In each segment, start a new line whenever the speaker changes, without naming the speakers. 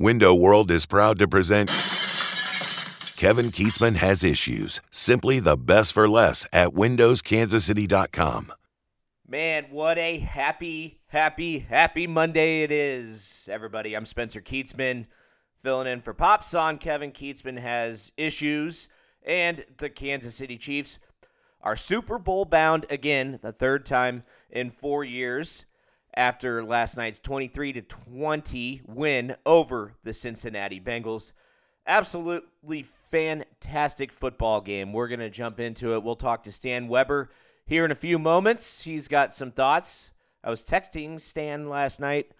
Window World is proud to present Kevin Kietzman Has Issues. Simply the best for less at WindowsKansasCity.com.
Man, what a happy, happy, happy Monday it is, everybody. I'm Spencer Kietzman, filling in for Pops on Kevin Kietzman Has Issues, and the Kansas City Chiefs are Super Bowl bound again, the third time in four years after last night's 23 to 20 win over the Cincinnati Bengals. Absolutely fantastic football game. We're going to jump into it. We'll talk to Stan Weber here in a few moments. He's got some thoughts. I was texting Stan last night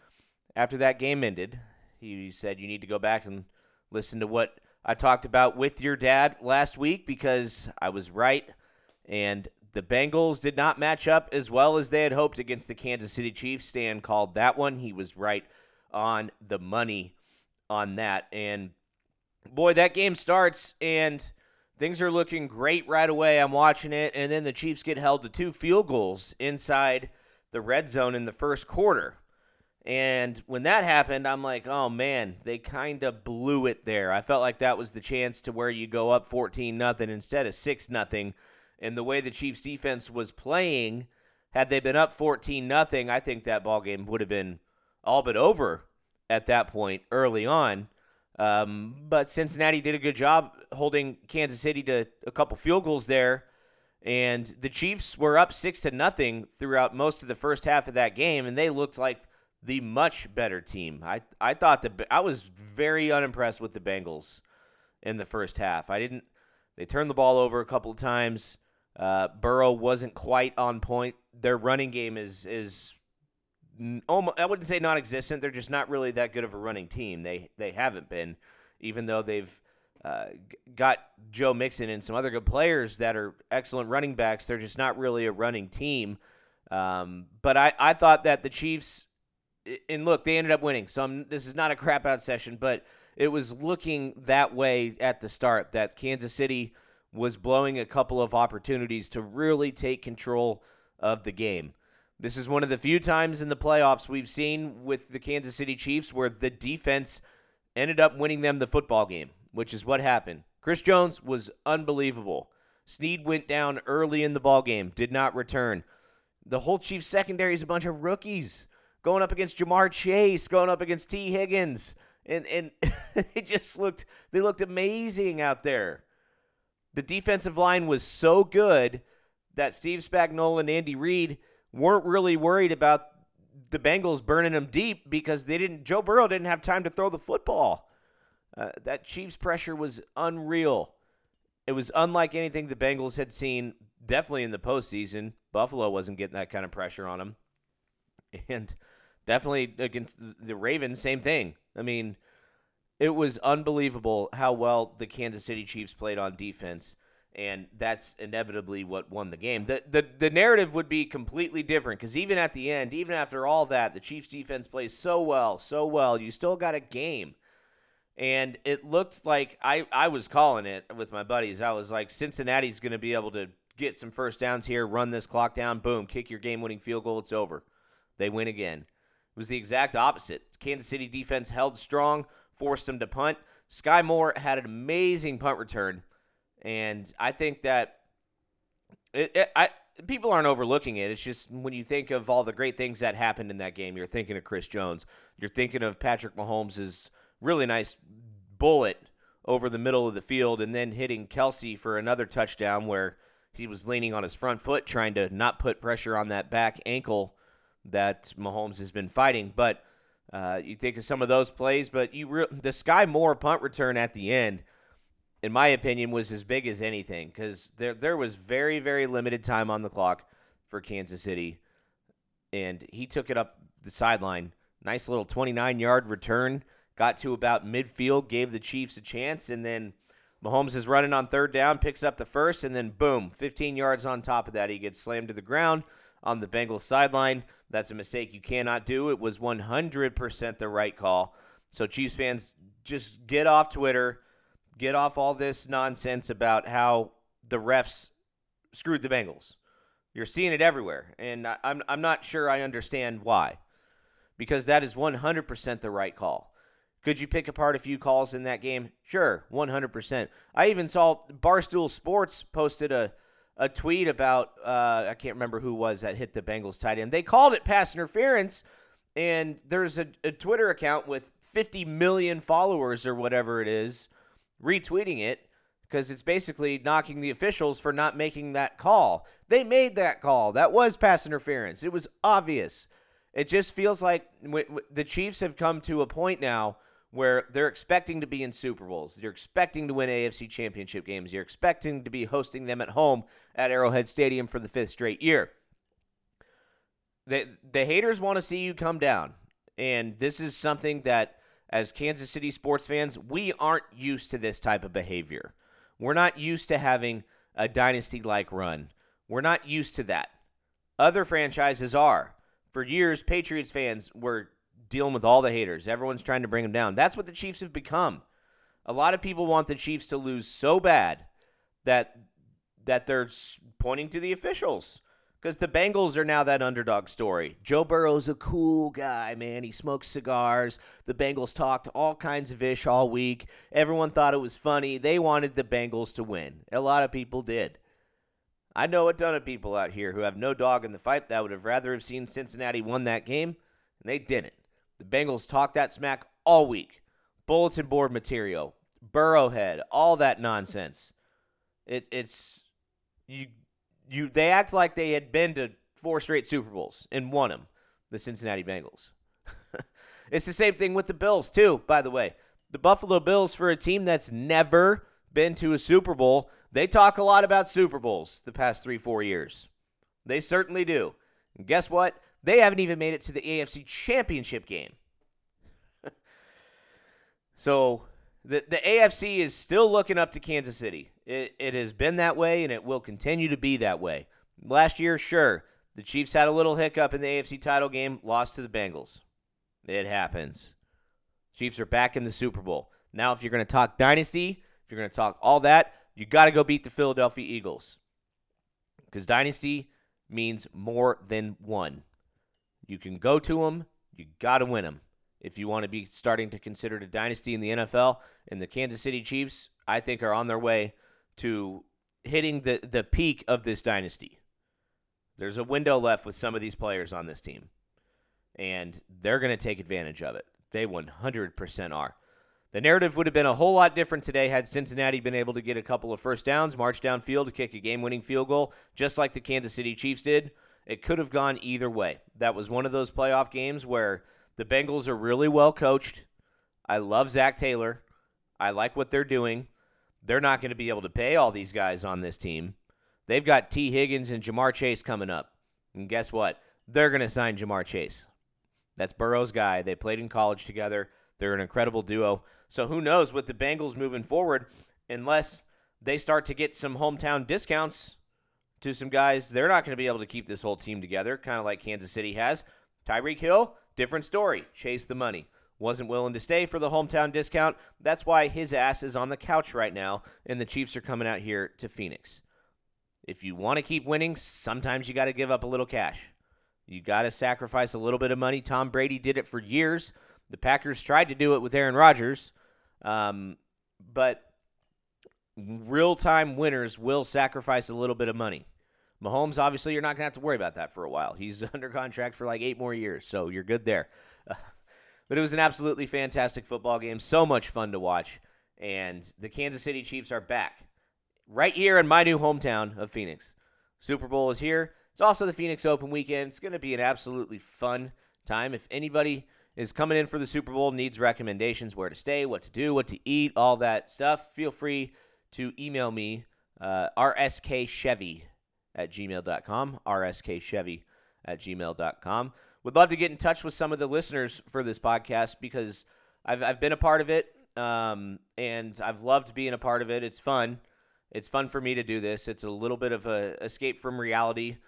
after that game ended. He said you need to go back and listen to what I talked about with your dad last week because I was right and the Bengals did not match up as well as they had hoped against the Kansas City Chiefs. Stan called that one. He was right on the money on that. And boy, that game starts and things are looking great right away. I'm watching it, and then the Chiefs get held to two field goals inside the red zone in the first quarter. And when that happened, I'm like, oh man, they kind of blew it there. I felt like that was the chance to where you go up 14 nothing instead of 6 nothing and the way the Chiefs defense was playing, had they been up 14 nothing, I think that ball game would have been all but over at that point early on. Um, but Cincinnati did a good job holding Kansas City to a couple field goals there, and the Chiefs were up six to nothing throughout most of the first half of that game, and they looked like the much better team. I I thought the I was very unimpressed with the Bengals in the first half. I didn't. They turned the ball over a couple of times. Uh, Burrow wasn't quite on point. Their running game is is almost, I wouldn't say non-existent. They're just not really that good of a running team. They they haven't been, even though they've uh, got Joe Mixon and some other good players that are excellent running backs. They're just not really a running team. Um, but I, I thought that the Chiefs, and look, they ended up winning. So I'm, this is not a crap out session, but it was looking that way at the start that Kansas City – was blowing a couple of opportunities to really take control of the game. This is one of the few times in the playoffs we've seen with the Kansas City Chiefs where the defense ended up winning them the football game, which is what happened. Chris Jones was unbelievable. Sneed went down early in the ball game, did not return. The whole Chiefs secondary is a bunch of rookies going up against Ja'Marr Chase, going up against Tee Higgins, and and it just looked they looked amazing out there the defensive line was so good that Steve Spagnuolo and Andy Reid weren't really worried about the Bengals burning them deep because they didn't. Joe Burrow didn't have time to throw the football. Uh, that Chiefs pressure was unreal. It was unlike anything the Bengals had seen, definitely in the postseason. Buffalo wasn't getting that kind of pressure on them, and definitely against the Ravens, same thing. I mean, it was unbelievable how well the Kansas City Chiefs played on defense, and that's inevitably what won the game. The the, the narrative would be completely different because even at the end, even after all that, the Chiefs defense plays so well, so well. You still got a game. And it looked like I, I was calling it with my buddies. I was like, Cincinnati's going to be able to get some first downs here, run this clock down, boom, kick your game winning field goal. It's over. They win again. It was the exact opposite. Kansas City defense held strong, forced him to punt. Sky Moore had an amazing punt return, and I think that it, it, I people aren't overlooking it. It's just when you think of all the great things that happened in that game, you're thinking of Chris Jones. You're thinking of Patrick Mahomes' really nice bullet over the middle of the field and then hitting Kelce for another touchdown where he was leaning on his front foot trying to not put pressure on that back ankle that Mahomes has been fighting. But uh, you think of some of those plays, but you re- the Sky Moore punt return at the end, in my opinion, was as big as anything because there there was very very limited time on the clock for Kansas City, and he took it up the sideline. Nice little 29 yard return, got to about midfield, gave the Chiefs a chance, and then Mahomes is running on third down, picks up the first, and then boom, 15 yards on top of that, he gets slammed to the ground on the Bengals sideline. That's a mistake you cannot do. It was 100% the right call. So, Chiefs fans, just get off Twitter, get off all this nonsense about how the refs screwed the Bengals. You're seeing it everywhere, and I'm, I'm not sure I understand why. Because that is 100% the right call. Could you pick apart a few calls in that game? Sure, 100%. I even saw Barstool Sports posted a, a tweet about, uh, I can't remember who was that hit the Bengals tight end. They called it pass interference, and there's a, a Twitter account with 50 million followers or whatever it is retweeting it because it's basically knocking the officials for not making that call. They made that call. That was pass interference. It was obvious. It just feels like the Chiefs have come to a point now where they're expecting to be in Super Bowls. They're expecting to win AFC championship games. You're expecting to be hosting them at home at Arrowhead Stadium for the fifth straight year. The, the haters want to see you come down. And this is something that, as Kansas City sports fans, we aren't used to this type of behavior. We're not used to having a dynasty like run. We're not used to that. Other franchises are. For years, Patriots fans were dealing with all the haters. Everyone's trying to bring them down. That's what the Chiefs have become. A lot of people want the Chiefs to lose so bad that that they're pointing to the officials because the Bengals are now that underdog story. Joe Burrow's a cool guy, man. He smokes cigars. The Bengals talked all kinds of ish all week. Everyone thought it was funny. They wanted the Bengals to win. A lot of people did. I know a ton of people out here who have no dog in the fight that would have rather have seen Cincinnati won that game, and they didn't. The Bengals talked that smack all week. Bulletin board material, Burrowhead, all that nonsense. It, it's you you they act like they had been to four straight Super Bowls and won them, the Cincinnati Bengals. it's the same thing with the Bills too, by the way. The Buffalo Bills for a team that's never been to a Super Bowl, they talk a lot about Super Bowls the past 3-4 years. They certainly do. And guess what? They haven't even made it to the AFC Championship game. so, the the AFC is still looking up to Kansas City. It, it has been that way, and it will continue to be that way. Last year, sure, the Chiefs had a little hiccup in the AFC title game, lost to the Bengals. It happens. Chiefs are back in the Super Bowl. Now, if you're going to talk dynasty, if you're going to talk all that, you got to go beat the Philadelphia Eagles. Because dynasty means more than one. You can go to them, you got to win them. If you want to be starting to consider a dynasty in the NFL, and the Kansas City Chiefs, I think, are on their way to hitting the, the peak of this dynasty. There's a window left with some of these players on this team, and they're going to take advantage of it. They 100% are. The narrative would have been a whole lot different today had Cincinnati been able to get a couple of first downs, march downfield to kick a game winning field goal, just like the Kansas City Chiefs did. It could have gone either way. That was one of those playoff games where the Bengals are really well coached. I love Zac Taylor. I like what they're doing. They're not going to be able to pay all these guys on this team. They've got Tee Higgins and Ja'Marr Chase coming up. And guess what? They're going to sign Ja'Marr Chase. That's Burrow's guy. They played in college together. They're an incredible duo. So who knows with the Bengals moving forward, unless they start to get some hometown discounts to some guys, they're not going to be able to keep this whole team together, kind of like Kansas City has. Tyreek Hill, different story. Chase the money wasn't willing to stay for the hometown discount. That's why his ass is on the couch right now, and the Chiefs are coming out here to Phoenix. If you want to keep winning, sometimes you got to give up a little cash. You got to sacrifice a little bit of money. Tom Brady did it for years. The Packers tried to do it with Aaron Rodgers, um, but real time winners will sacrifice a little bit of money. Mahomes, obviously, you're not going to have to worry about that for a while. He's under contract for like eight more years, so you're good there. But it was an absolutely fantastic football game. So much fun to watch. And the Kansas City Chiefs are back right here in my new hometown of Phoenix. Super Bowl is here. It's also the Phoenix Open weekend. It's going to be an absolutely fun time. If anybody is coming in for the Super Bowl, needs recommendations where to stay, what to do, what to eat, all that stuff, feel free to email me, uh, rskchevy at gmail.com, rskchevy at gmail.com. Would love to get in touch with some of the listeners for this podcast because I've, I've been a part of it um, and I've loved being a part of it. It's fun. It's fun for me to do this. It's a little bit of a escape from reality.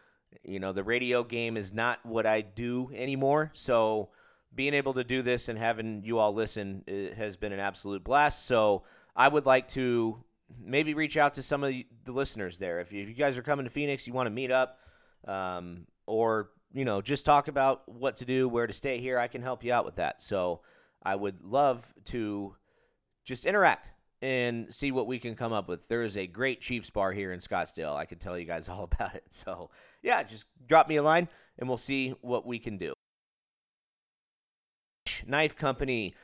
You know, the radio game is not what I do anymore. So being able to do this and having you all listen has been an absolute blast. So I would like to maybe reach out to some of the listeners there. If you, if you guys are coming to Phoenix, you want to meet up, um, or you know, just talk about what to do, where to stay here. I can help you out with that. So I would love to just interact and see what we can come up with. There is a great Chiefs bar here in Scottsdale. I could tell you guys all about it. So, yeah, just drop me a line and we'll see what we can do. Knife Company.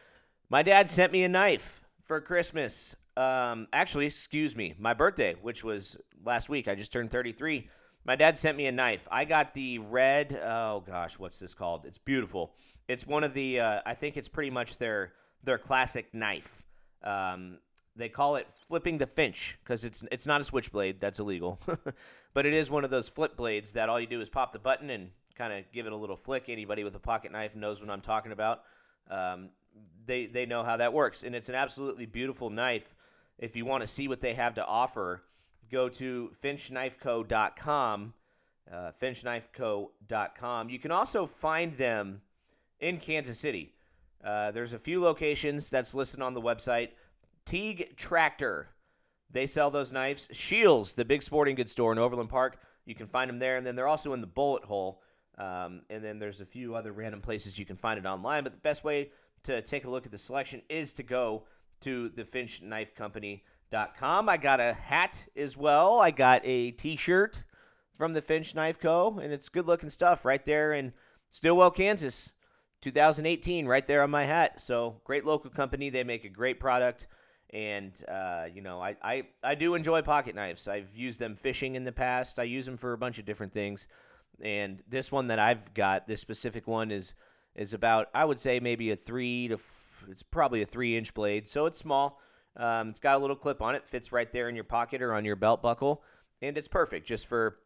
My dad sent me a knife for Christmas. Um, actually, excuse me, my birthday, which was last week. I just turned 33. My dad sent me a knife. I got the red. Oh gosh, what's this called? It's beautiful. It's one of the. Uh, I think it's pretty much their their classic knife. Um, they call it flipping the finch because it's it's not a switchblade. That's illegal, but it is one of those flip blades that all you do is pop the button and kind of give it a little flick. Anybody with a pocket knife knows what I'm talking about. Um, they they know how that works, and it's an absolutely beautiful knife. If you want to see what they have to offer, go to finchknifeco.com. Uh, finchknifeco.com. You can also find them in Kansas City. Uh, there's a few locations that's listed on the website. Teague Tractor, they sell those knives. Scheels, the big sporting goods store in Overland Park, you can find them there. And then they're also in the Bullet Hole. Um, and then there's a few other random places you can find it online. But the best way to take a look at the selection is to go to the Finch Knife Company.com. I got a hat as well. I got a T-shirt from the Finch Knife Co. And it's good looking stuff right there in Stilwell, Kansas. 2018, right there on my hat. So great local company. They make a great product. And uh, you know, I, I I do enjoy pocket knives. I've used them fishing in the past. I use them for a bunch of different things. And this one that I've got, this specific one is is about I would say maybe a three to f- it's probably a three inch blade, so it's small. Um, it's got a little clip on it, fits right there in your pocket or on your belt buckle, and it's perfect just for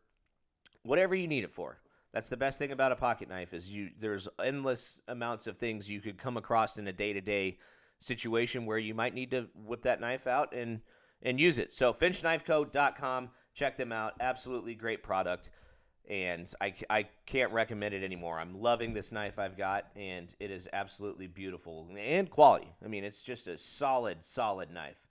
whatever you need it for. That's the best thing about a pocket knife is you there's endless amounts of things you could come across in a day to day situation where you might need to whip that knife out and and use it. So finchknifeco.com, check them out. Absolutely great product. And I, I can't recommend it anymore. I'm loving this knife I've got, and it is absolutely beautiful and quality. I mean, it's just a solid, solid knife.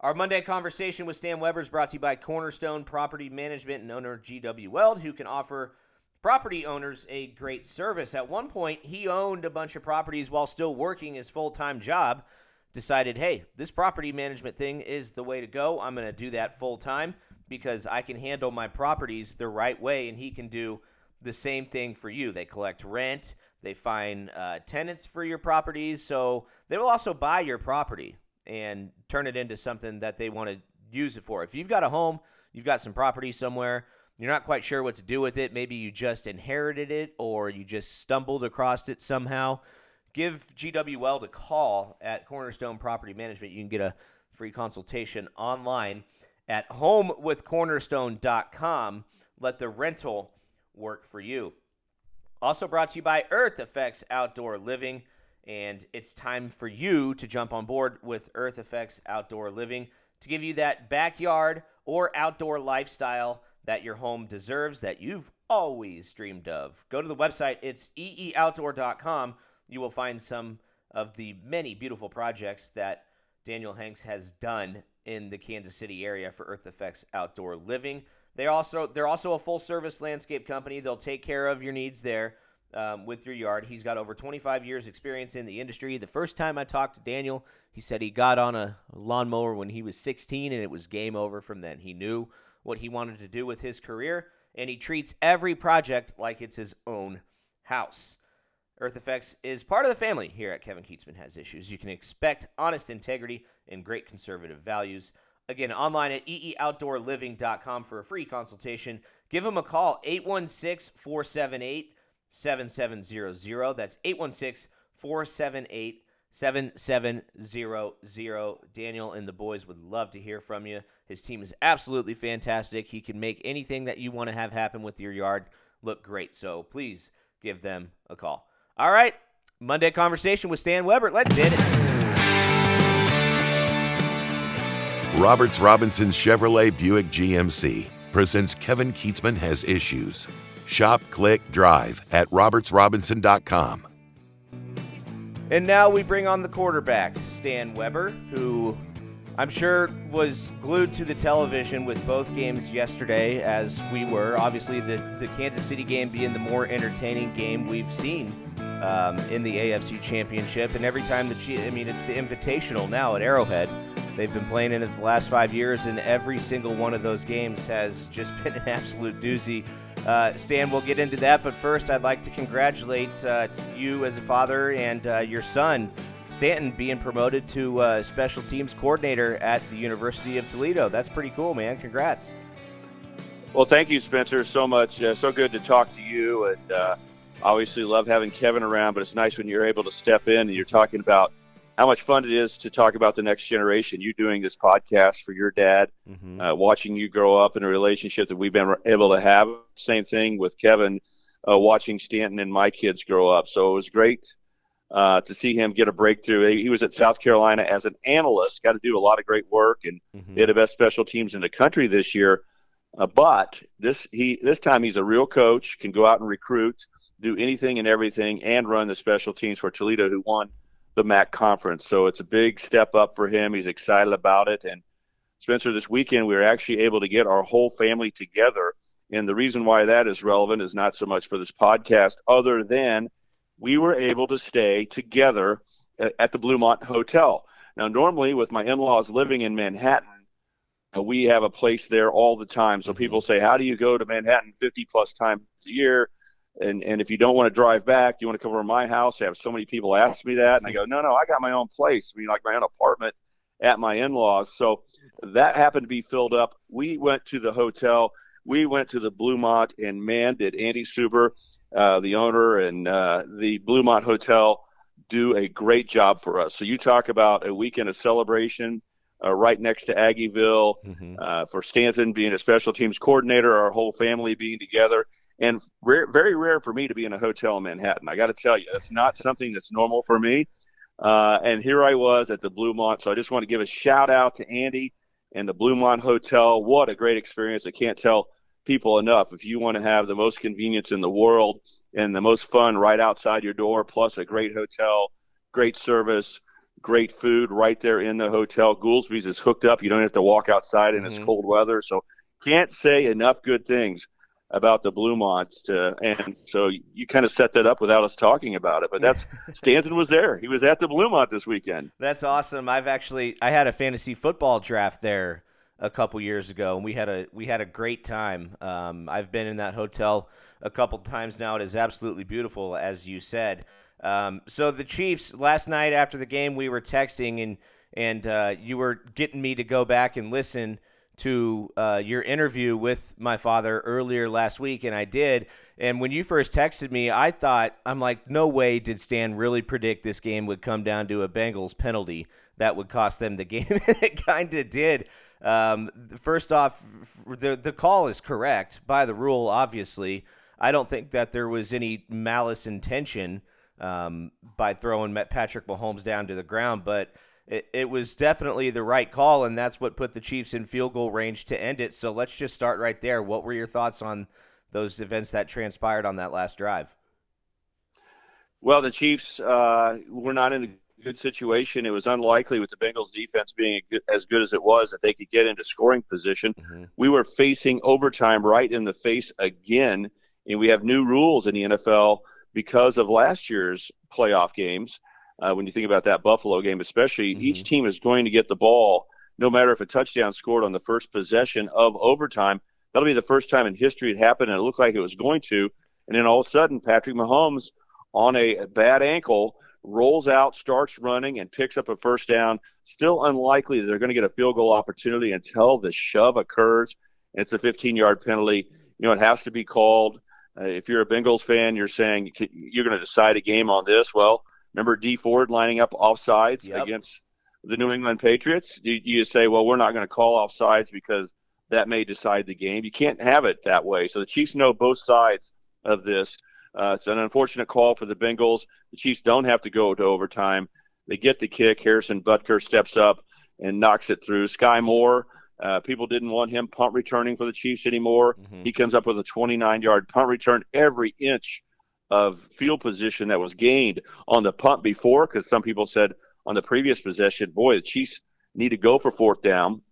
Our Monday conversation with Stan Weber is brought to you by Cornerstone Property Management and owner GW Weld, who can offer property owners a great service. At one point, he owned a bunch of properties while still working his full time job. Decided, hey, this property management thing is the way to go. I'm going to do that full time because I can handle my properties the right way, and he can do the same thing for you. They collect rent, they find uh, tenants for your properties, so they will also buy your property and turn it into something that they want to use it for. If you've got a home, you've got some property somewhere, you're not quite sure what to do with it. Maybe you just inherited it or you just stumbled across it somehow. Give GW Weld a call at Cornerstone Property Management. You can get a free consultation online at home with homewithcornerstone.com. Let the rental work for you. Also brought to you by Earth Effects Outdoor Living. And it's time for you to jump on board with Earth Effects Outdoor Living to give you that backyard or outdoor lifestyle that your home deserves that you've always dreamed of. Go to the website, it's eeoutdoor.com. You will find some of the many beautiful projects that Daniel Hanks has done in the Kansas City area for Earth Effects Outdoor Living. They also they're also a full service landscape company. They'll take care of your needs there um, with your yard. He's got over 25 years experience in the industry. The first time I talked to Daniel, he said he got on a lawnmower when he was 16 and it was game over from then. He knew what he wanted to do with his career, and he treats every project like it's his own house. Earth Effects is part of the family here at Kevin Kietzman Has Issues. You can expect honest integrity and great conservative values. Again, online at eeoutdoorliving.com for a free consultation. Give them a call, 816 478 7700. That's 816 478 7700. Daniel and the boys would love to hear from you. His team is absolutely fantastic. He can make anything that you want to have happen with your yard look great. So please give them a call. All right, Monday conversation with Stan Weber. Let's hit it.
Roberts Robinson Chevrolet Buick GMC presents Kevin Kietzman Has Issues. Shop, click, drive at robertsrobinson.com.
And now we bring on the quarterback, Stan Weber, who I'm sure was glued to the television with both games yesterday, as we were. Obviously, the, the Kansas City game being the more entertaining game we've seen um, in the AFC Championship. And every time the I mean, it's the Invitational now at Arrowhead. They've been playing in it the last five years, and every single one of those games has just been an absolute doozy. Uh, Stan, we'll get into that, but first, I'd like to congratulate uh, you as a father and uh, your son, Stanton, being promoted to uh, special teams coordinator at the University of Toledo. That's pretty cool, man. Congrats.
Well, thank you, Spencer, so much. Uh, so good to talk to you, and uh, obviously love having Kevin around. But it's nice when you're able to step in and you're talking about how much fun it is to talk about the next generation. You doing this podcast for your dad, mm-hmm. uh, watching you grow up in a relationship that we've been able to have. Same thing with Kevin, uh, watching Stanton and my kids grow up. So it was great uh, to see him get a breakthrough. He was at South Carolina as an analyst, got to do a lot of great work, and mm-hmm. they had the best special teams in the country this year. Uh, but this he this time he's a real coach, can go out and recruit, do anything and everything, and run the special teams for Toledo, who won the MAC conference. So it's a big step up for him. He's excited about it. And Spencer, this weekend we were actually able to get our whole family together. And the reason why that is relevant is not so much for this podcast, other than we were able to stay together at the Bluemont Hotel. Now, normally with my in-laws living in Manhattan, uh, we have a place there all the time. So mm-hmm. people say, "How do you go to Manhattan 50 plus times a year?" and and if you don't want to drive back, you want to come over to my house. I have so many people ask me that, and I go, no, no, I got my own place. I mean, like my own apartment at my in-laws. So that happened to be filled up. We went to the hotel. We went to the Bluemont, and man, did Andy Suber, uh, the owner, and uh, the Bluemont Hotel do a great job for us. So you talk about a weekend of celebration. Uh, right next to Aggieville, mm-hmm. Uh, for Stanton being a special teams coordinator, our whole family being together and rare, very rare for me to be in a hotel in Manhattan. I got to tell you, that's not something that's normal for me. Uh, and here I was at the Bluemont. So I just want to give a shout out to Andy and the Bluemont Hotel. What a great experience! I can't tell people enough. If you want to have the most convenience in the world and the most fun right outside your door, plus a great hotel, great service, great food right there in the hotel. Goolsby's is hooked up. You don't have to walk outside in mm-hmm. it's cold weather. So can't say enough good things about the Bluemonts to, and so you kind of set that up without us talking about it. But that's Stanton was there. He was at the Bluemont this weekend.
That's awesome. I've actually I had a fantasy football draft there a couple years ago, and we had a we had a great time. Um, I've been in that hotel a couple times now. It is absolutely beautiful, as you said. Um, so the Chiefs last night after the game, we were texting and and uh, you were getting me to go back and listen to uh, your interview with my father earlier last week, and I did. And when you first texted me, I thought, I'm like, no way did Stan really predict this game would come down to a Bengals penalty that would cost them the game. and it kind of did. Um, first off, the, the call is correct by the rule, obviously. I don't think that there was any malice intention um, by throwing Patrick Mahomes down to the ground, but it, it was definitely the right call, and that's what put the Chiefs in field goal range to end it. So let's just start right there. What were your thoughts on those events that transpired on that last drive?
Well, the Chiefs uh, were not in good situation. It was unlikely with the Bengals defense being as good as it was that they could get into scoring position. Mm-hmm. We were facing overtime right in the face again, and we have new rules in the NFL because of last year's playoff games uh, when you think about that Buffalo game, especially, mm-hmm. each team is going to get the ball, no matter if a touchdown scored on the first possession of overtime. That'll be the first time in history it happened, and it looked like it was going to. And then all of a sudden, Patrick Mahomes, on a bad ankle, rolls out, starts running, and picks up a first down. Still unlikely that they're going to get a field goal opportunity until the shove occurs. And it's a 15 yard penalty. You know, it has to be called. Uh, if you're a Bengals fan, you're saying you're going to decide a game on this. Well, Remember Dee Ford lining up offsides yep. against the New England Patriots? You, you say, well, we're not going to call offsides because that may decide the game. You can't have it that way. So the Chiefs know both sides of this. Uh, it's an unfortunate call for the Bengals. The Chiefs don't have to go to overtime. They get the kick. Harrison Butker steps up and knocks it through. Sky Moore, uh, people didn't want him punt returning for the Chiefs anymore. Mm-hmm. He comes up with a 29 yard punt return every inch of field position that was gained on the punt before, because some people said on the previous possession, boy, the Chiefs need to go for fourth down.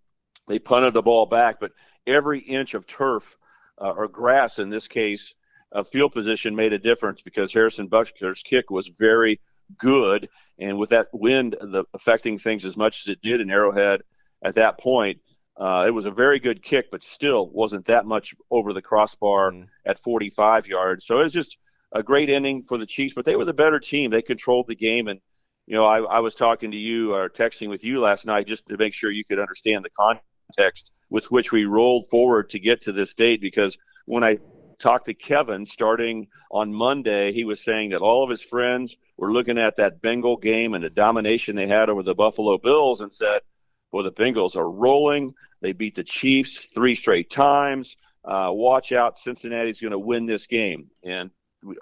They punted the ball back, but every inch of turf uh, or grass in this case uh, field position made a difference because Harrison Butker's kick was very good, and with that wind the, affecting things as much as it did in Arrowhead at that point, uh, it was a very good kick, but still wasn't that much over the crossbar mm. at 45 yards. So it was just a great inning for the Chiefs, but they were the better team. They controlled the game, and you know, I, I was talking to you or texting with you last night just to make sure you could understand the context with which we rolled forward to get to this date. Because when I talked to Kevin starting on Monday, he was saying that all of his friends were looking at that Bengal game and the domination they had over the Buffalo Bills and said, well, the Bengals are rolling. They beat the Chiefs three straight times. Uh, watch out, Cincinnati's going to win this game. And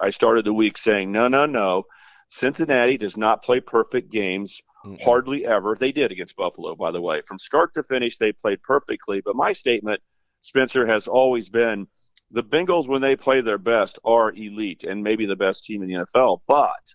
I started the week saying, no, no, no. Cincinnati does not play perfect games, mm-hmm. hardly ever. They did against Buffalo, by the way. From start to finish, they played perfectly. But my statement, Spencer, has always been the Bengals, when they play their best, are elite and maybe the best team in the NFL. But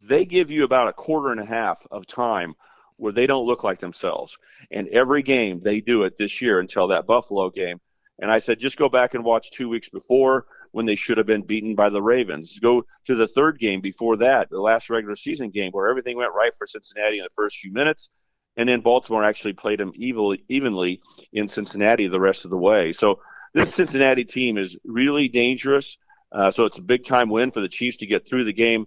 they give you about a quarter and a half of time where they don't look like themselves. And every game they do it this year until that Buffalo game. And I said, just go back and watch two weeks before when they should have been beaten by the Ravens. Go to the third game before that, the last regular season game, where everything went right for Cincinnati in the first few minutes. And then Baltimore actually played them evenly, in Cincinnati the rest of the way. So this Cincinnati team is really dangerous. Uh, so it's a big time win for the Chiefs to get through the game.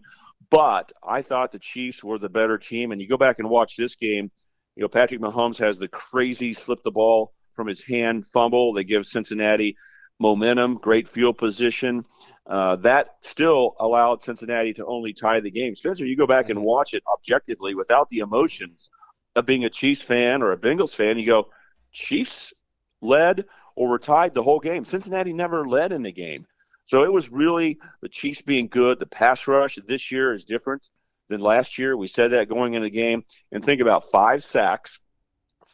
But I thought the Chiefs were the better team. And you go back and watch this game, you know, Patrick Mahomes has the crazy slip the ball from his hand fumble. They give Cincinnati momentum, great field position. Uh, that still allowed Cincinnati to only tie the game. Spencer, you go back and mm-hmm. watch it objectively without the emotions of being a Chiefs fan or a Bengals fan. You go, Chiefs led or were tied the whole game. Cincinnati never led in the game. So it was really the Chiefs being good. The pass rush this year is different than last year. We said that going into the game. And think about five sacks,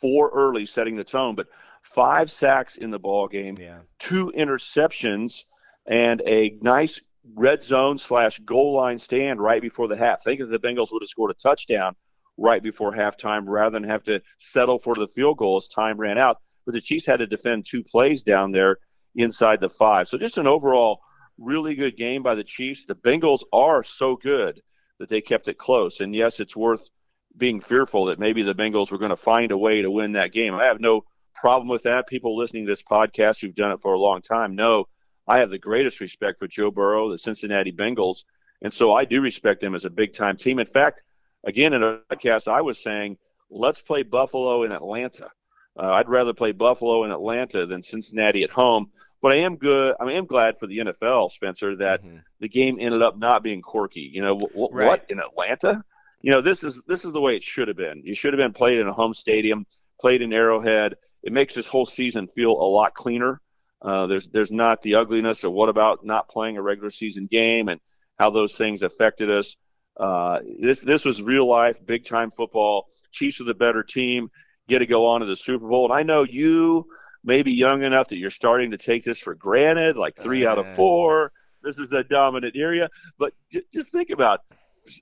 four early setting the tone, but five sacks in the ball game, yeah. two interceptions, and a nice red zone slash goal line stand right before the half. Think if the Bengals would have scored a touchdown right before halftime rather than have to settle for the field goal as time ran out. But the Chiefs had to defend two plays down there inside the five. So just an overall really good game by the Chiefs. The Bengals are so good that they kept it close. And yes, it's worth being fearful that maybe the Bengals were going to find a way to win that game. I have no problem with that. People listening to this podcast who've done it for a long time know I have the greatest respect for Joe Burrow, the Cincinnati Bengals. And so I do respect them as a big time team. In fact, again, in a podcast, I was saying, let's play Buffalo in Atlanta. Uh, I'd rather play Buffalo in Atlanta than Cincinnati at home. But I am good. I, am glad for the NFL, Spencer, that mm-hmm. the game ended up not being quirky. You know, w- right. what in Atlanta? You know, this is this is the way it should have been. You should have been played in a home stadium, played in Arrowhead. It makes this whole season feel a lot cleaner. Uh, there's there's not the ugliness of what about not playing a regular season game and how those things affected us. Uh, this this was real life, big time football. Chiefs are the better team get to go on to the Super Bowl. And I know you may be young enough that you're starting to take this for granted, like three uh, out of four. This is the dominant era. But j- just think about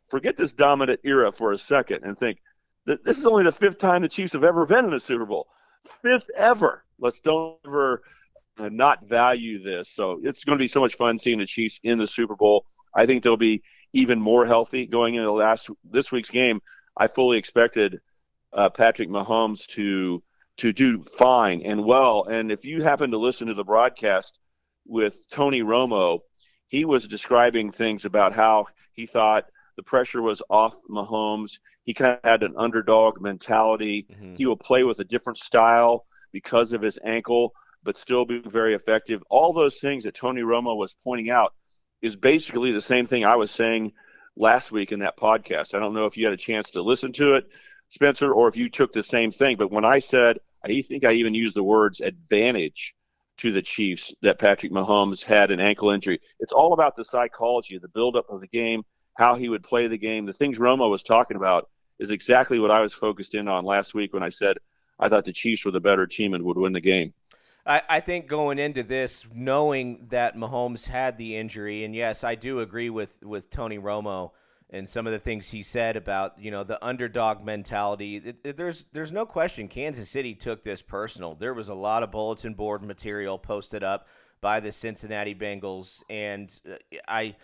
forget this dominant era for a second and think that this is only the fifth time the Chiefs have ever been in a Super Bowl. Fifth ever. Let's don't ever uh, not value this. So it's going to be so much fun seeing the Chiefs in the Super Bowl. I think they'll be even more healthy going into the last this week's game. I fully expected uh, Patrick Mahomes to to do fine and well. And if you happen to listen to the broadcast with Tony Romo, he was describing things about how he thought the pressure was off Mahomes. He kind of had an underdog mentality. Mm-hmm. He will play with a different style because of his ankle, but still be very effective. All those things that Tony Romo was pointing out is basically the same thing I was saying last week in that podcast. I don't know if you had a chance to listen to it, Spencer, or if you took the same thing. But when I said, I think I even used the words advantage to the Chiefs that Patrick Mahomes had an ankle injury. It's all about the psychology, the buildup of the game, how he would play the game. The things Romo was talking about is exactly what I was focused in on last week when I said I thought the Chiefs were the better team and would win the game.
I, I think going into this, knowing that Mahomes had the injury, and yes, I do agree with, with Tony Romo and some of the things he said about you know the underdog mentality. It, it, there's there's no question Kansas City took this personal. There was a lot of bulletin board material posted up by the Cincinnati Bengals, and uh, I.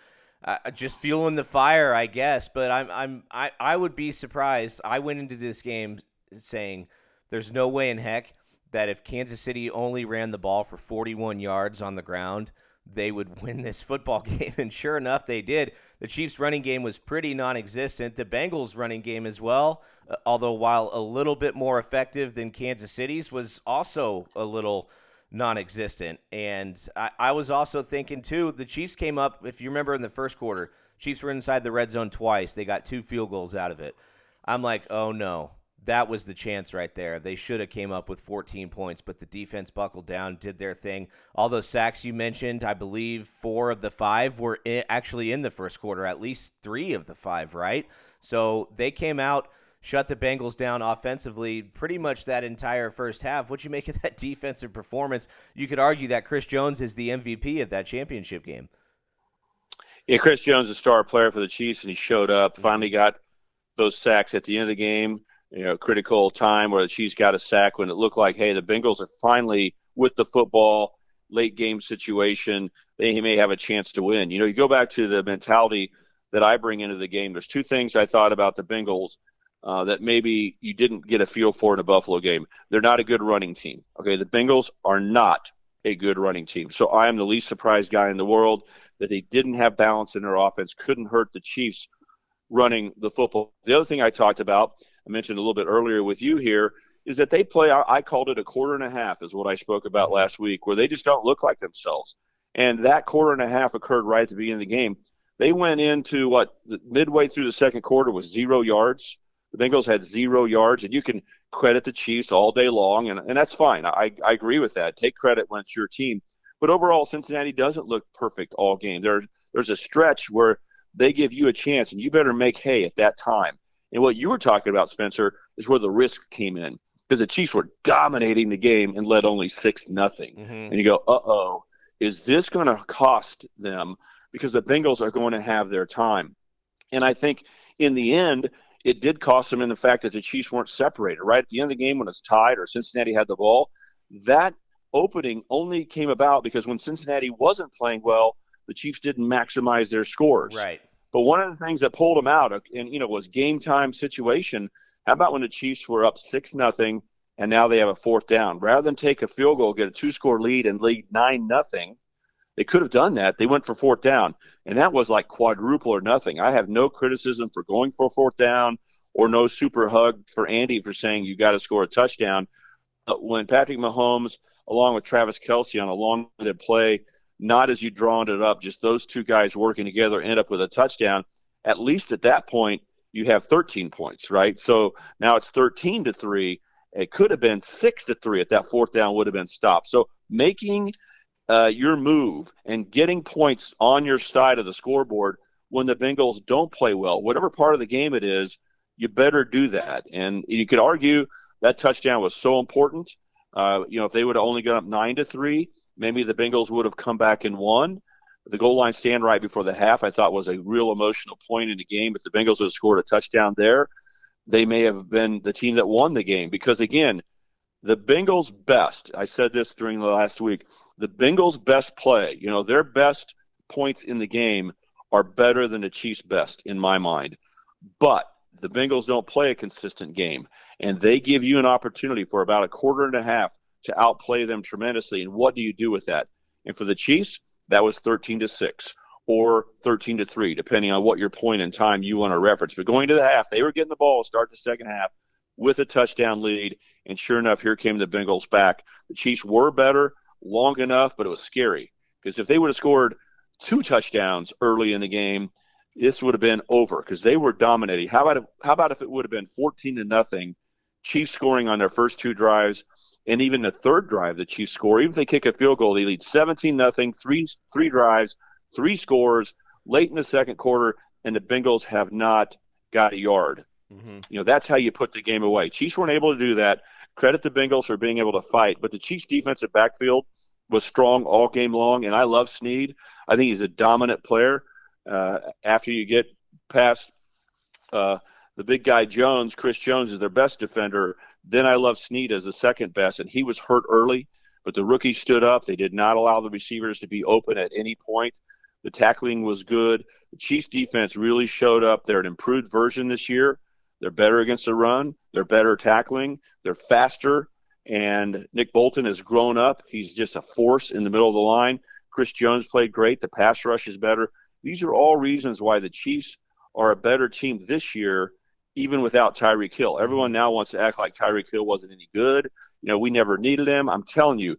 Uh, just fueling the fire, I guess. But I'm I'm I, I would be surprised. I went into this game saying there's no way in heck that if Kansas City only ran the ball for 41 yards on the ground, they would win this football game. And sure enough, they did. The Chiefs' running game was pretty non existent. The Bengals' running game as well, uh, although while a little bit more effective than Kansas City's, was also a little non existent. And I, I was also thinking, too, the Chiefs came up, if you remember in the first quarter, Chiefs were inside the red zone twice. They got two field goals out of it. I'm like, oh no, that was the chance right there. They should have came up with 14 points, but the defense buckled down, did their thing. All those sacks you mentioned, I believe four of the five were in, actually in the first quarter, at least three of the five, right? So they came out, shut the Bengals down offensively pretty much that entire first half. What you make of that defensive performance? You could argue that Chris Jones is the MVP of that championship game.
Yeah, Chris Jones, is a star player for the Chiefs, and he showed up. Mm-hmm. Finally got those sacks at the end of the game you know, critical time where the Chiefs got a sack when it looked like, hey, the Bengals are finally with the football, late game situation. They may have a chance to win. You know, you go back to the mentality that I bring into the game. There's two things I thought about the Bengals uh, that maybe you didn't get a feel for in a Buffalo game. They're not a good running team. Okay, the Bengals are not a good running team. So I am the least surprised guy in the world that they didn't have balance in their offense, couldn't hurt the Chiefs running the football. The other thing I talked about I mentioned a little bit earlier with you here is that they play. I called it a quarter and a half, is what I spoke about last week, where they just don't look like themselves. And that quarter and a half occurred right at the beginning of the game. They went into what midway through the second quarter was zero yards. The Bengals had zero yards, and you can credit the Chiefs all day long, and, and that's fine. I, I agree with that. Take credit when it's your team. But overall, Cincinnati doesn't look perfect all game. There, there's a stretch where they give you a chance, and you better make hay at that time. And what you were talking about, Spencer, is where the risk came in because the Chiefs were dominating the game and led only six nothing. Mm-hmm. And you go, uh oh, is this going to cost them? Because the Bengals are going to have their time. And I think in the end, it did cost them in the fact that the Chiefs weren't separated. Right at the end of the game, when it's tied or Cincinnati had the ball, that opening only came about because when Cincinnati wasn't playing well, the Chiefs didn't maximize their scores.
Right.
But one of the things that pulled them out, uh, and you know, was game time situation. How about when the Chiefs were up six nothing, and now they have a fourth down? Rather than take a field goal, get a two score lead, and lead nine nothing, they could have done that. They went for fourth down, and that was like quadruple or nothing. I have no criticism for going for fourth down, or no super hug for Andy for saying you got to score a touchdown. But when Patrick Mahomes, along with Travis Kelce, on a long play not as you drawn it up, just those two guys working together end up with a touchdown. At least at that point, you have 13 points, right? So now it's 13 to three. It could have been six to three if that fourth down would have been stopped. So making uh, your move and getting points on your side of the scoreboard when the Bengals don't play well, whatever part of the game it is, you better do that. And you could argue that touchdown was so important. Uh, you know, if they would have only gone up nine to three, maybe the Bengals would have come back and won. The goal line stand right before the half, I thought, was a real emotional point in the game. If the Bengals would have scored a touchdown there, they may have been the team that won the game. Because again, the Bengals' best, I said this during the last week, the Bengals' best play, you know, their best points in the game are better than the Chiefs' best in my mind. But the Bengals don't play a consistent game, and they give you an opportunity for about a quarter and a half to outplay them tremendously. And what do you do with that? And for the Chiefs, that was 13 to 6 or 13 to 3, depending on what your point in time you want to reference. But going to the half, they were getting the ball start the second half with a touchdown lead. And sure enough, here came the Bengals back. The Chiefs were better long enough, but it was scary because if they would have scored two touchdowns early in the game, this would have been over because they were dominating. How about if, how about if it would have been 14 to nothing, Chiefs scoring on their first two drives, and even the third drive, the Chiefs score. Even if they kick a field goal, they lead 17 nothing, three three drives, three scores late in the second quarter, and the Bengals have not got a yard. Mm-hmm. You know, that's how you put the game away. Chiefs weren't able to do that. Credit the Bengals for being able to fight, but the Chiefs defensive backfield was strong all game long, and I love Sneed. I think he's a dominant player. Uh, after you get past uh, the big guy Jones, Chris Jones is their best defender. Then I love Sneed as the second best, and he was hurt early. but the rookies stood up. They did not allow the receivers to be open at any point. The tackling was good. The Chiefs defense really showed up. They're an improved version this year. They're better against the run. They're better tackling. They're faster. And Nick Bolton has grown up. He's just a force in the middle of the line. Chris Jones played great. The pass rush is better. These are all reasons why the Chiefs are a better team this year, even without Tyreek Hill. Everyone now wants to act like Tyreek Hill wasn't any good. You know, we never needed him. I'm telling you,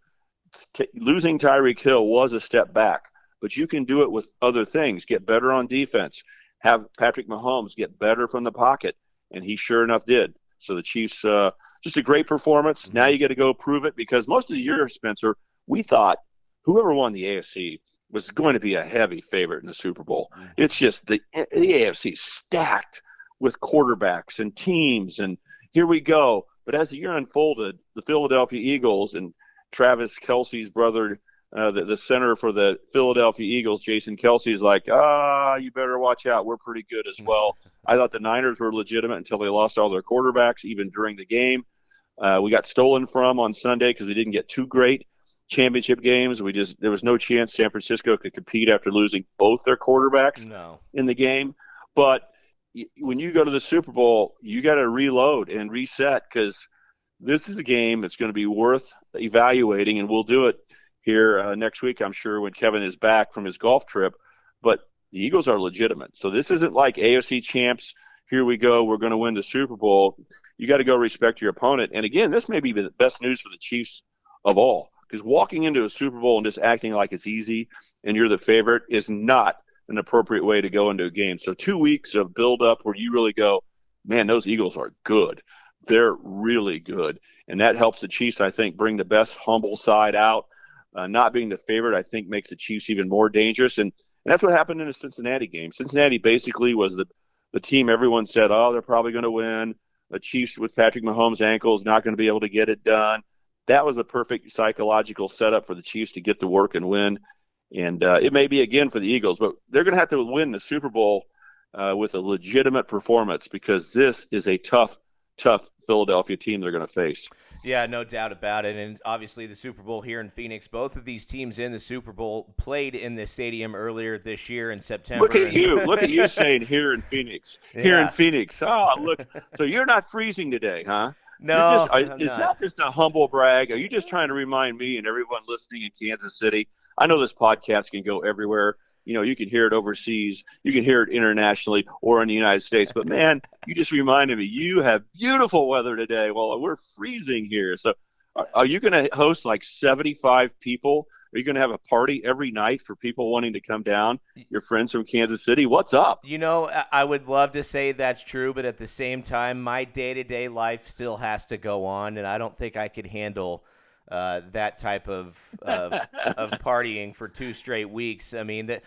t- losing Tyreek Hill was a step back but you can do it with other things. Get better on defense. Have Patrick Mahomes get better from the pocket, and he sure enough did. So the Chiefs, uh, just a great performance. Now you got to go prove it because most of the year, Spencer, we thought whoever won the AFC was going to be a heavy favorite in the Super Bowl. Mm-hmm. It's just the the AFC stacked with quarterbacks and teams, and here we go. But as the year unfolded, the Philadelphia Eagles and Travis Kelce's brother uh, the, the center for the Philadelphia Eagles, Jason Kelce, is like, ah, you better watch out. We're pretty good as well. I thought the Niners were legitimate until they lost all their quarterbacks, even during the game. Uh, we got stolen from on Sunday because we didn't get two great championship games. We just there was no chance San Francisco could compete after losing both their quarterbacks
no.
in the game. But when you go to the Super Bowl, you got to reload and reset because this is a game that's going to be worth evaluating, and we'll do it here uh, next week, I'm sure, when Kevin is back from his golf trip. But the Eagles are legitimate. So this isn't like AFC champs. Here we go. We're going to win the Super Bowl. You got to go respect your opponent. And again, this may be the best news for the Chiefs of all because walking into a Super Bowl and just acting like it's easy and you're the favorite is not an appropriate way to go into a game. So two weeks of build up where you really go, man, those Eagles are good. They're really good. And that helps the Chiefs, I think, bring the best humble side out uh, not being the favorite, I think, makes the Chiefs even more dangerous. And, and that's what happened in the Cincinnati game. Cincinnati basically was the, the team everyone said, oh, they're probably going to win. The Chiefs with Patrick Mahomes' ankle is not going to be able to get it done. That was a perfect psychological setup for the Chiefs to get to work and win. And uh, it may be again for the Eagles, but they're going to have to win the Super Bowl uh, with a legitimate performance because this is a tough, tough Philadelphia team they're going to face.
Yeah, no doubt about it. And obviously, the Super Bowl here in Phoenix, both of these teams in the Super Bowl played in this stadium earlier this year in September.
Look at you. Look at you saying here in Phoenix. Here yeah. in Phoenix. Oh, look. So you're not freezing today, huh?
No.
Just, is not. that just a humble brag? Are you just trying to remind me and everyone listening in Kansas City? I know this podcast can go everywhere you know, you can hear it overseas, you can hear it internationally or in the United States. But man, you just reminded me, you have beautiful weather today. Well, we're freezing here. So, are, are you going to host like 75 people? Are you going to have a party every night for people wanting to come down? Your friends from Kansas City? What's up?
You know, I would love to say that's true, but at the same time, my day to day life still has to go on, and I don't think I could handle uh, that type of, of, of partying for two straight weeks. I mean, that,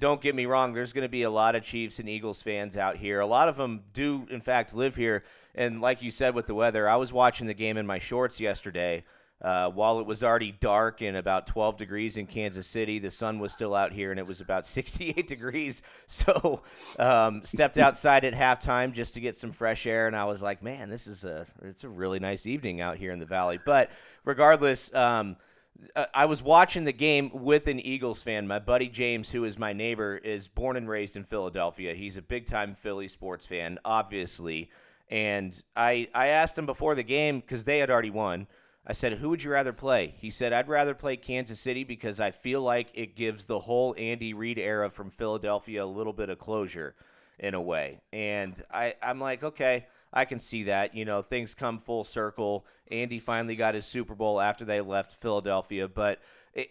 don't get me wrong. There's going to be a lot of Chiefs and Eagles fans out here. A lot of them do, in fact, live here. And like you said with the weather, I was watching the game in my shorts yesterday. Uh, while it was already dark and about 12 degrees in Kansas City, the sun was still out here and it was about 68 degrees. So, um, stepped outside at halftime just to get some fresh air, and I was like, "Man, this is a it's a really nice evening out here in the valley." But regardless, um, I was watching the game with an Eagles fan. My buddy James, who is my neighbor, is born and raised in Philadelphia. He's a big time Philly sports fan, obviously. And I I asked him before the game because they had already won. I said, Who would you rather play? He said, I'd rather play Kansas City because I feel like it gives the whole Andy Reid era from Philadelphia a little bit of closure in a way. And I, I'm like, okay, I can see that. You know, things come full circle. Andy finally got his Super Bowl after they left Philadelphia. But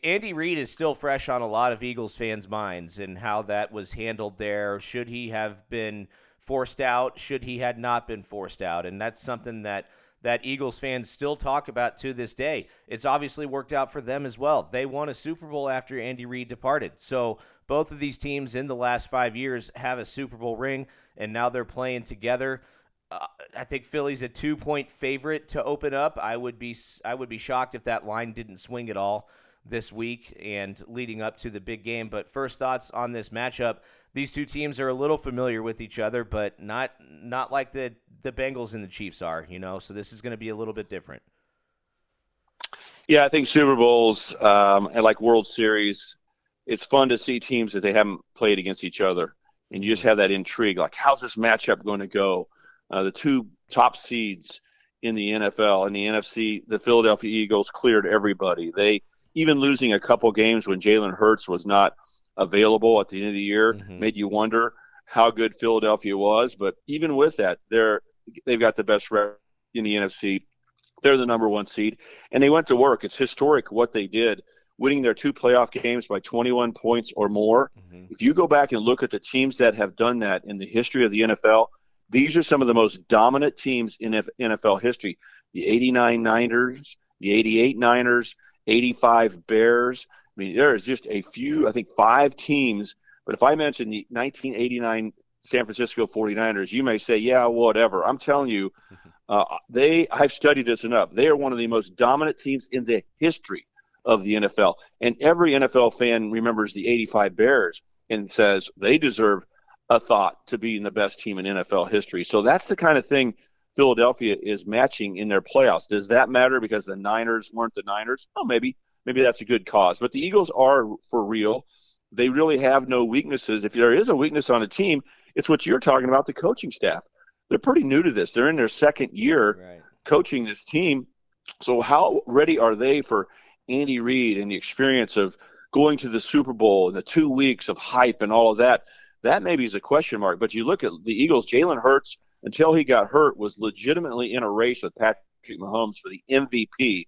Andy Reid is still fresh on a lot of Eagles fans' minds and how that was handled there. Should he have been forced out? Should he had not been forced out? And that's something that – that Eagles fans still talk about to this day. It's obviously worked out for them as well. They won a Super Bowl after Andy Reid departed. So both of these teams in the last five years have a Super Bowl ring, and now they're playing together. Uh, I think Philly's a two-point favorite to open up. I would be I would be shocked if that line didn't swing at all this week and leading up to the big game. But first thoughts on this matchup: these two teams are a little familiar with each other, but not not like the the Bengals and the Chiefs are, you know. So this is going to be a little bit different.
Yeah, I think Super Bowls um, and like World Series, it's fun to see teams that they haven't played against each other, and you just have that intrigue. Like, how's this matchup going to go? Uh, the two top seeds in the NFL and the NFC, the Philadelphia Eagles cleared everybody. They even losing a couple games when Jalen Hurts was not available at the end of the year mm-hmm. made you wonder how good Philadelphia was. But even with that, they're they've got the best record in the NFC. They're the number one seed, and they went to work. It's historic what they did, winning their two playoff games by 21 points or more. Mm-hmm. If you go back and look at the teams that have done that in the history of the NFL, these are some of the most dominant teams in NFL history. The 89 Niners, the 88 Niners, 85 Bears. I mean, there is just a few, I think five teams. But if I mention the 1989 San Francisco 49ers, you may say, yeah, whatever. I'm telling you, uh, they, I've studied this enough. They are one of the most dominant teams in the history of the NFL. And every NFL fan remembers the 85 Bears and says they deserve a thought to being the best team in NFL history. So that's the kind of thing Philadelphia is matching in their playoffs. Does that matter because the Niners weren't the Niners? Oh, maybe. Maybe that's a good cause. But the Eagles are for real. They really have no weaknesses. If there is a weakness on a team, it's what you're talking about the coaching staff. They're pretty new to this. They're in their second year right. coaching this team. So, how ready are they for Andy Reid and the experience of going to the Super Bowl and the two weeks of hype and all of that? That maybe is a question mark. But you look at the Eagles, Jalen Hurts, until he got hurt, was legitimately in a race with Patrick Mahomes for the MVP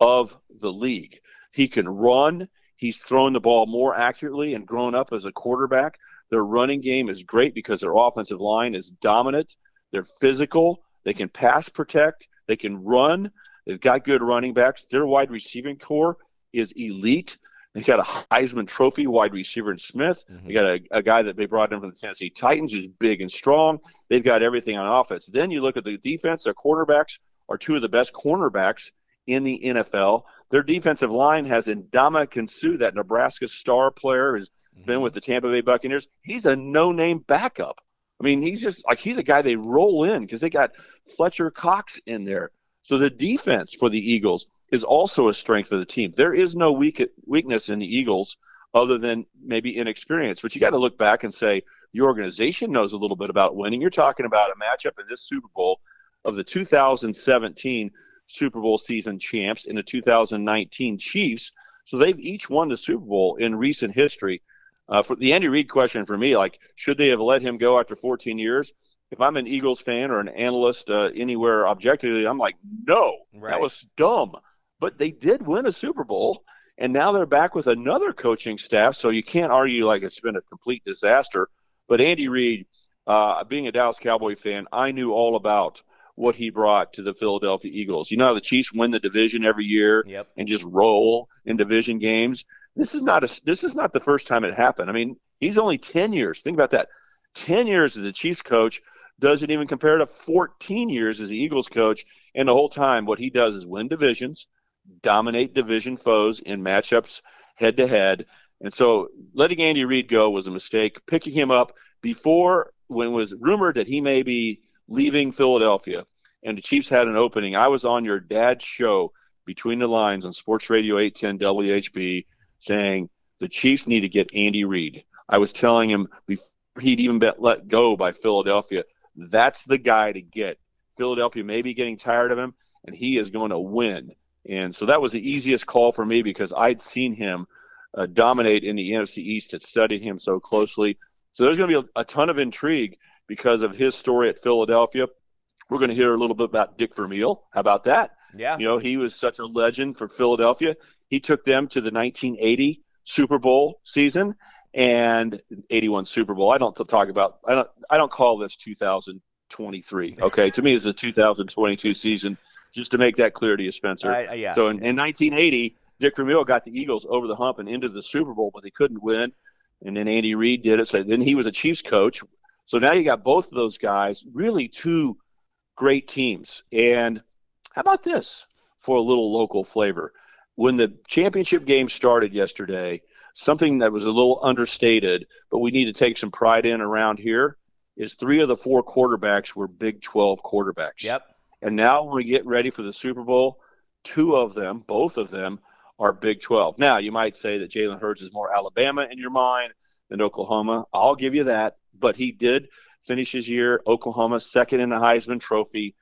of the league. He can run. He's thrown the ball more accurately and grown up as a quarterback. Their running game is great because their offensive line is dominant. They're physical. They can pass protect. They can run. They've got good running backs. Their wide receiving core is elite. They got a Heisman Trophy wide receiver in Smith. Mm-hmm. They got a, a, guy that they brought in from the Tennessee Titans who's big and strong. They've got everything on offense. Then you look at the defense. Their quarterbacks are two of the best cornerbacks in the NFL. Their defensive line has Ndamukong Suh, that Nebraska star player, has mm-hmm. been with the Tampa Bay Buccaneers. He's a no-name backup. I mean, he's just like he's a guy they roll in because they got Fletcher Cox in there. So the defense for the Eagles is also a strength of the team. There is no weak, weakness in the Eagles other than maybe inexperience. But you got to look back and say the organization knows a little bit about winning. You're talking about a matchup in this Super Bowl of the 2017 Super Bowl season champs and the 2019 Chiefs. So they've each won the Super Bowl in recent history. Uh, for the Andy Reid question for me, like, should they have let him go after 14 years? If I'm an Eagles fan or an analyst uh, anywhere objectively, I'm like, no, right. that was dumb. But they did win a Super Bowl, and now they're back with another coaching staff. So you can't argue like it's been a complete disaster. But Andy Reid, uh, being a Dallas Cowboy fan, I knew all about what he brought to the Philadelphia Eagles. You know how the Chiefs win the division every year
yep.
and just roll in division games. This is not a this is not the first time it happened. I mean, he's only ten years. Think about that. Ten years as a Chiefs coach doesn't even compare to 14 years as the Eagles coach. And the whole time, what he does is win divisions, dominate division foes in matchups head to head. And so letting Andy Reid go was a mistake. Picking him up before when it was rumored that he may be leaving Philadelphia, and the Chiefs had an opening. I was on your dad's show between the lines on Sports Radio 810 WHB saying the Chiefs need to get Andy Reid. I was telling him before he'd even been let go by Philadelphia, that's the guy to get. Philadelphia may be getting tired of him, and he is going to win. And so that was the easiest call for me because I'd seen him uh, dominate in the NFC East, had studied him so closely. So there's going to be a, a ton of intrigue because of his story at Philadelphia. We're going to hear a little bit about Dick Vermeil. How about that?
Yeah.
You know, he was such a legend for Philadelphia. He took them to the 1980 Super Bowl season and 81 Super Bowl. I don't talk about I don't I don't call this 2023. Okay, to me it's a 2022 season. Just to make that clear to you, Spencer.
Yeah.
So in, in 1980, Dick Vermeil got the Eagles over the hump and into the Super Bowl, but they couldn't win. And then Andy Reid did it. So then he was a Chiefs coach, so now you got both of those guys, really two great teams. And how about this for a little local flavor? When the championship game started yesterday, something that was a little understated, but we need to take some pride in around here is three of the four quarterbacks were Big 12 quarterbacks.
Yep.
And now when we get ready for the Super Bowl, Two of them, both of them, are Big 12. Now, you might say that Jalen Hurts is more Alabama in your mind than Oklahoma. I'll give you that. But he did finish his year Oklahoma second in the Heisman Trophy.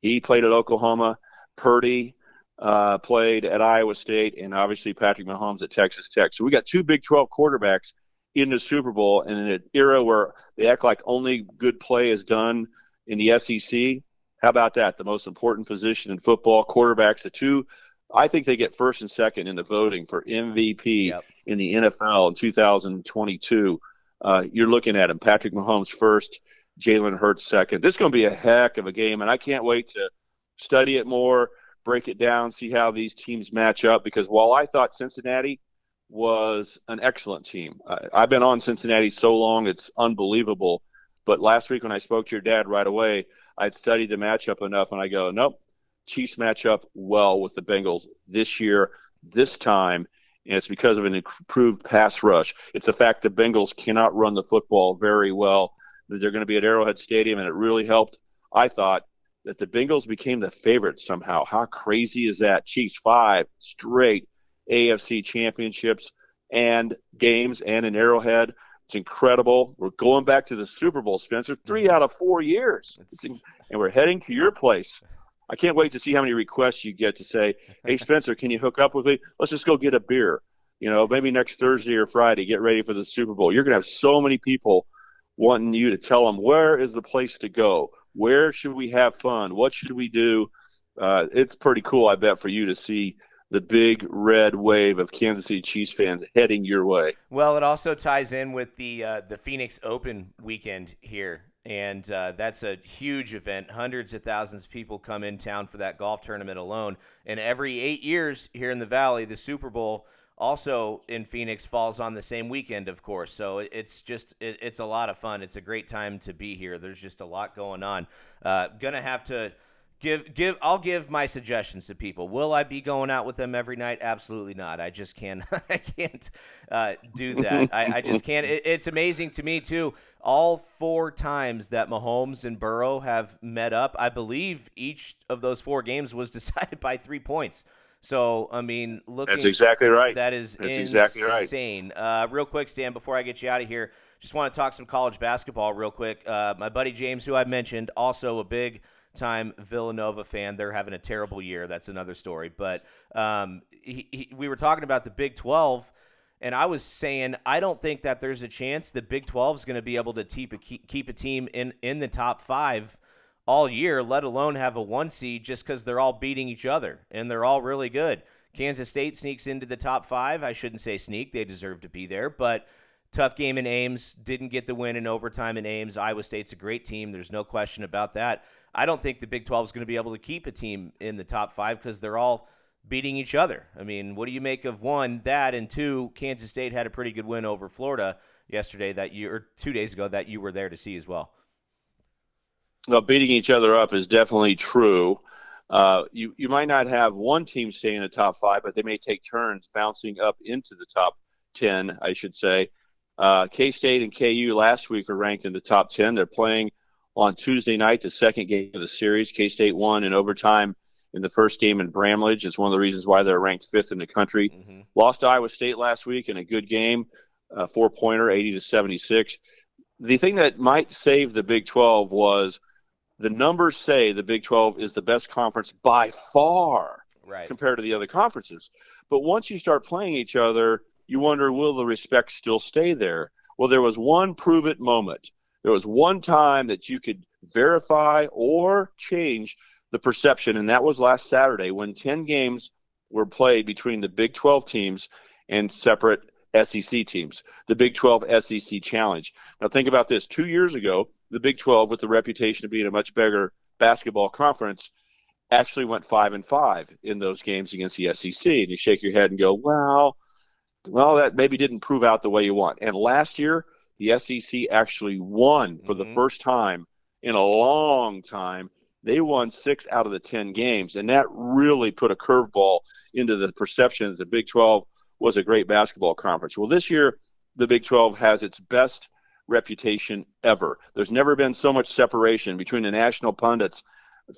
He played at Oklahoma. Purdy uh, played at Iowa State, and obviously Patrick Mahomes at Texas Tech. So we got two Big 12 quarterbacks in the Super Bowl, and in an era where they act like only good play is done in the SEC. How about that? The most important position in football, quarterbacks, the two. I think they get first and second in the voting for MVP yep. in the NFL in 2022. Uh, you're looking at him, Patrick Mahomes first, Jalen Hurts second. This is going to be a heck of a game, and I can't wait to study it more, break it down, see how these teams match up. Because while I thought Cincinnati was an excellent team, I, I've been on Cincinnati so long, it's unbelievable. But last week when I spoke to your dad right away, I'd studied the matchup enough, and I go, nope, Chiefs match up well with the Bengals this year, this time, and it's because of an improved pass rush. It's the fact the Bengals cannot run the football very well. That they're going to be at Arrowhead Stadium, and it really helped. I thought that the Bengals became the favorite somehow. How crazy is that? Chiefs five straight AFC championships and games, and an Arrowhead. It's incredible. We're going back to the Super Bowl, Spencer. Three mm-hmm. out of four years, in, and we're heading to your place. I can't wait to see how many requests you get to say, "Hey, Spencer, can you hook up with me? Let's just go get a beer." You know, maybe next Thursday or Friday, get ready for the Super Bowl. You're going to have so many people wanting you to tell them where is the place to go, where should we have fun, what should we do. Uh, it's pretty cool, I bet, for you to see the big red wave of Kansas City Chiefs fans heading your way.
Well, it also ties in with the uh, the Phoenix Open weekend here, and uh, that's a huge event. Hundreds of thousands of people come in town for that golf tournament alone. And every eight years here in the Valley, the Super Bowl also in Phoenix falls on the same weekend, of course. So it's just it's a lot of fun. It's a great time to be here. There's just a lot going on. Uh, gonna have to give give I'll give my suggestions to people. Will I be going out with them every night? Absolutely not. I just can't I can't uh, do that. I, I, just can't. It, it's amazing to me too. All four times that Mahomes and Burrow have met up, I believe each of those four games was decided by three points. So I mean, looking
that's exactly right.
That is
that's
insane.
exactly right.
Uh, real quick, Stan, before I get you out of here, just want to talk some college basketball real quick. Uh, my buddy James, who I mentioned, also a big time Villanova fan. They're having a terrible year. That's another story. But um, he, he, we were talking about the Big 12, and I was saying I don't think that there's a chance the Big 12 is going to be able to keep a, keep a team in, in the top five all year, let alone have a one seed just because they're all beating each other and they're all really good. Kansas State sneaks into the top five. I shouldn't say sneak, they deserve to be there, but tough game in Ames. Didn't get the win in overtime in Ames. Iowa State's a great team. There's no question about that. I don't think the Big 12 is going to be able to keep a team in the top five because they're all beating each other. I mean, what do you make of one, that, and two, Kansas State had a pretty good win over Florida yesterday that you, or two days ago that you were there to see as well?
Well, beating each other up is definitely true. Uh, you you might not have one team stay in the top five, but they may take turns bouncing up into the top ten, I should say. Uh, K State and KU last week are ranked in the top ten. They're playing on Tuesday night, the second game of the series. K State won in overtime in the first game in Bramlage. It's one of the reasons why they're ranked fifth in the country. Mm-hmm. Lost to Iowa State last week in a good game, uh, four pointer, 80 to 76. The thing that might save the Big 12 was the numbers say the Big 12 is the best conference by far
right.
compared to the other conferences. But once you start playing each other, you wonder will the respect still stay there? Well, there was one prove it moment there was one time that you could verify or change the perception, and that was last Saturday when 10 games were played between the Big 12 teams and separate SEC teams, the Big 12 SEC Challenge. Now, think about this. Two years ago, the Big 12, with the reputation of being a much bigger basketball conference, actually went five and five in those games against the SEC. And you shake your head and go, well, well, that maybe didn't prove out the way you want. And last year, the SEC actually won for mm-hmm. the first time in a long time. They won six out of the 10 games, and that really put a curveball into the perception that the Big 12 was a great basketball conference. Well, this year, the Big 12 has its best reputation ever. There's never been so much separation between the national pundits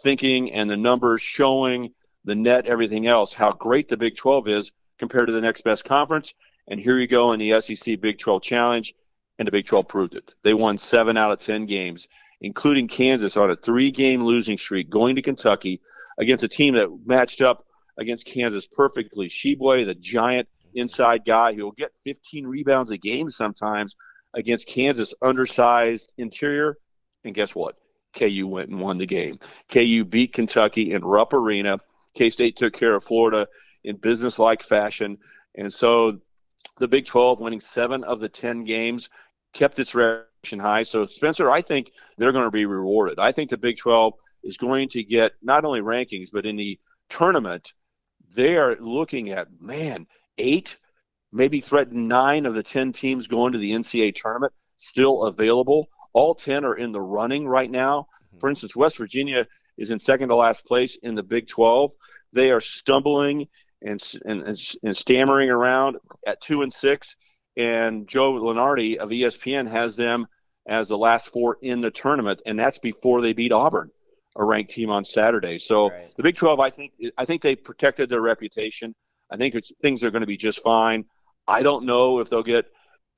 thinking and the numbers showing the net, everything else, how great the Big 12 is compared to the next best conference. And here you go in the SEC Big 12 Challenge, and the Big 12 proved it. They won seven out of 10 games, including Kansas on a three game losing streak, going to Kentucky against a team that matched up against Kansas perfectly. Tshiebwe, the giant inside guy who will get 15 rebounds a game sometimes against Kansas, undersized interior. And guess what? KU went and won the game. KU beat Kentucky in Rupp Arena. K State took care of Florida in business-like fashion, and so the Big 12 winning seven of the 10 games kept its reputation high. So Spencer, I think they're going to be rewarded. I think the Big 12 is going to get not only rankings but in the tournament, they are looking at man eight, maybe threaten nine of the 10 teams going to the NCAA tournament still available. All 10 are in the running right now. Mm-hmm. For instance, West Virginia is in second to last place in the Big 12. They are stumbling and, and, and stammering around at two and six. And Joe Lunardi of ESPN has them as the last four in the tournament, and that's before they beat Auburn, a ranked team on Saturday. So right. the Big 12, I think, I think they protected their reputation. I think things are going to be just fine. I don't know if they'll get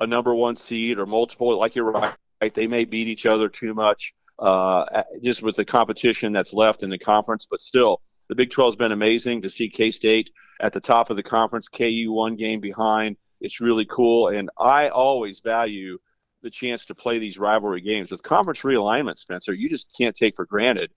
a number one seed or multiple. Like you're right, they may beat each other too much uh, just with the competition that's left in the conference. But still, the Big 12 has been amazing to see K State at the top of the conference, KU one game behind. It's really cool. And I always value the chance to play these rivalry games. With conference realignment, Spencer, you just can't take for granted.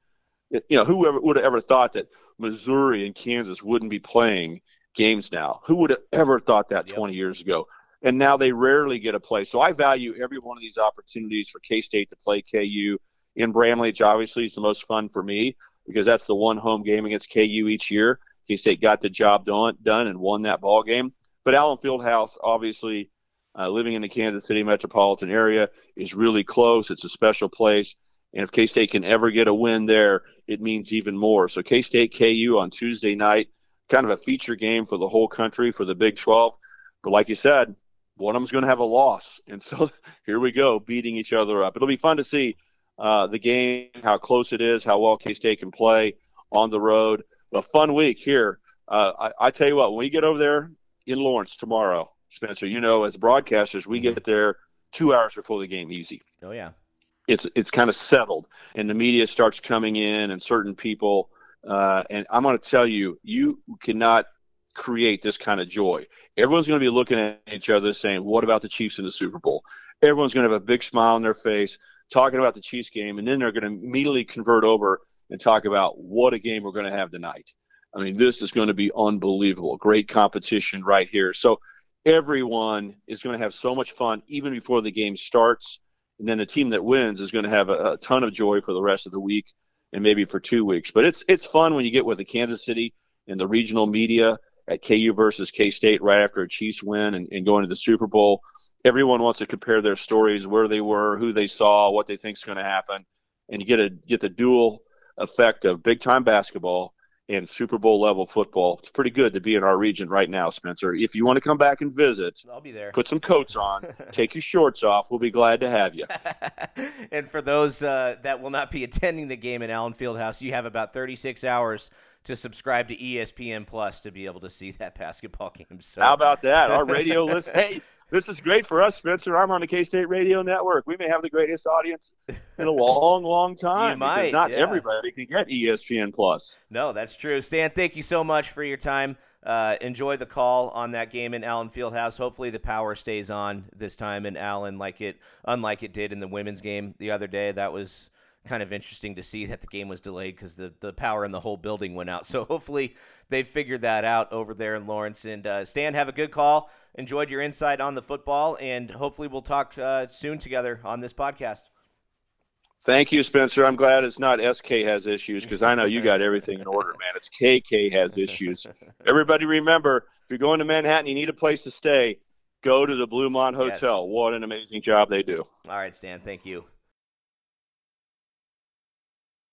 You know, whoever would have ever thought that Missouri and Kansas wouldn't be playing games now? Who would have ever thought that yep. 20 years ago? And now they rarely get a play. So I value every one of these opportunities for K State to play KU in Bramlage. obviously is the most fun for me because that's the one home game against KU each year. K State got the job done, done and won that ball game. But Allen Fieldhouse, obviously, uh, living in the Kansas City metropolitan area, is really close. It's a special place. And if K State can ever get a win there, it means even more. So K State KU on Tuesday night, kind of a feature game for the whole country for the Big 12. But like you said, one of them's going to have a loss. And so here we go, beating each other up. It'll be fun to see uh, the game, how close it is, how well K State can play on the road. A fun week here. Uh, I, I, tell you what, when we get over there in Lawrence tomorrow, Spencer, you know, as broadcasters, we get there two hours before the game, easy.
Oh yeah,
it's it's kind of settled, and the media starts coming in, and certain people. Uh, and I'm going to tell you, you cannot create this kind of joy. Everyone's going to be looking at each other saying, "What about the Chiefs in the Super Bowl?" Everyone's going to have a big smile on their face talking about the Chiefs game, and then they're going to immediately convert over and talk about what a game we're going to have tonight. I mean, this is going to be unbelievable. Great competition right here. So everyone is going to have so much fun even before the game starts. And then the team that wins is going to have a, a ton of joy for the rest of the week and maybe for two weeks. But it's it's fun when you get with the Kansas City and the regional media at KU versus K State right after a Chiefs win and, and going to the Super Bowl everyone wants to compare their stories, where they were, who they saw, what they think is going to happen, and you get a get the dual effect of big time basketball and Super Bowl level football. It's pretty good to be in our region right now, Spencer. If you want to come back and visit,
I'll be there.
Put some coats on, take your shorts off. We'll be glad to have you.
and for those uh, that will not be attending the game in Allen Fieldhouse, you have about 36 hours to subscribe to ESPN Plus to be able to see that basketball game. So
how about that? Our radio list. Hey, this is great for us, Spencer. I'm on the K State Radio Network. We may have the greatest audience in a long, long time.
You might.
Not
yeah.
everybody can get ESPN Plus.
No, that's true. Stan, thank you so much for your time. Uh, enjoy the call on that game in Allen Fieldhouse. Hopefully, the power stays on this time in Allen, like it, unlike it did in the women's game the other day. That was kind of interesting to see that the game was delayed because the, the power in the whole building went out. So hopefully they figured that out over there in Lawrence. And uh, Stan, have a good call. Enjoyed your insight on the football, and hopefully we'll talk uh, soon together on this podcast.
Thank you, Spencer. I'm glad it's not SK has issues because I know you got everything in order, man. It's KK has issues. Everybody remember, if you're going to Manhattan, you need a place to stay. Go to the Bluemont Hotel. Yes. What an amazing job they do.
All right, Stan. Thank you.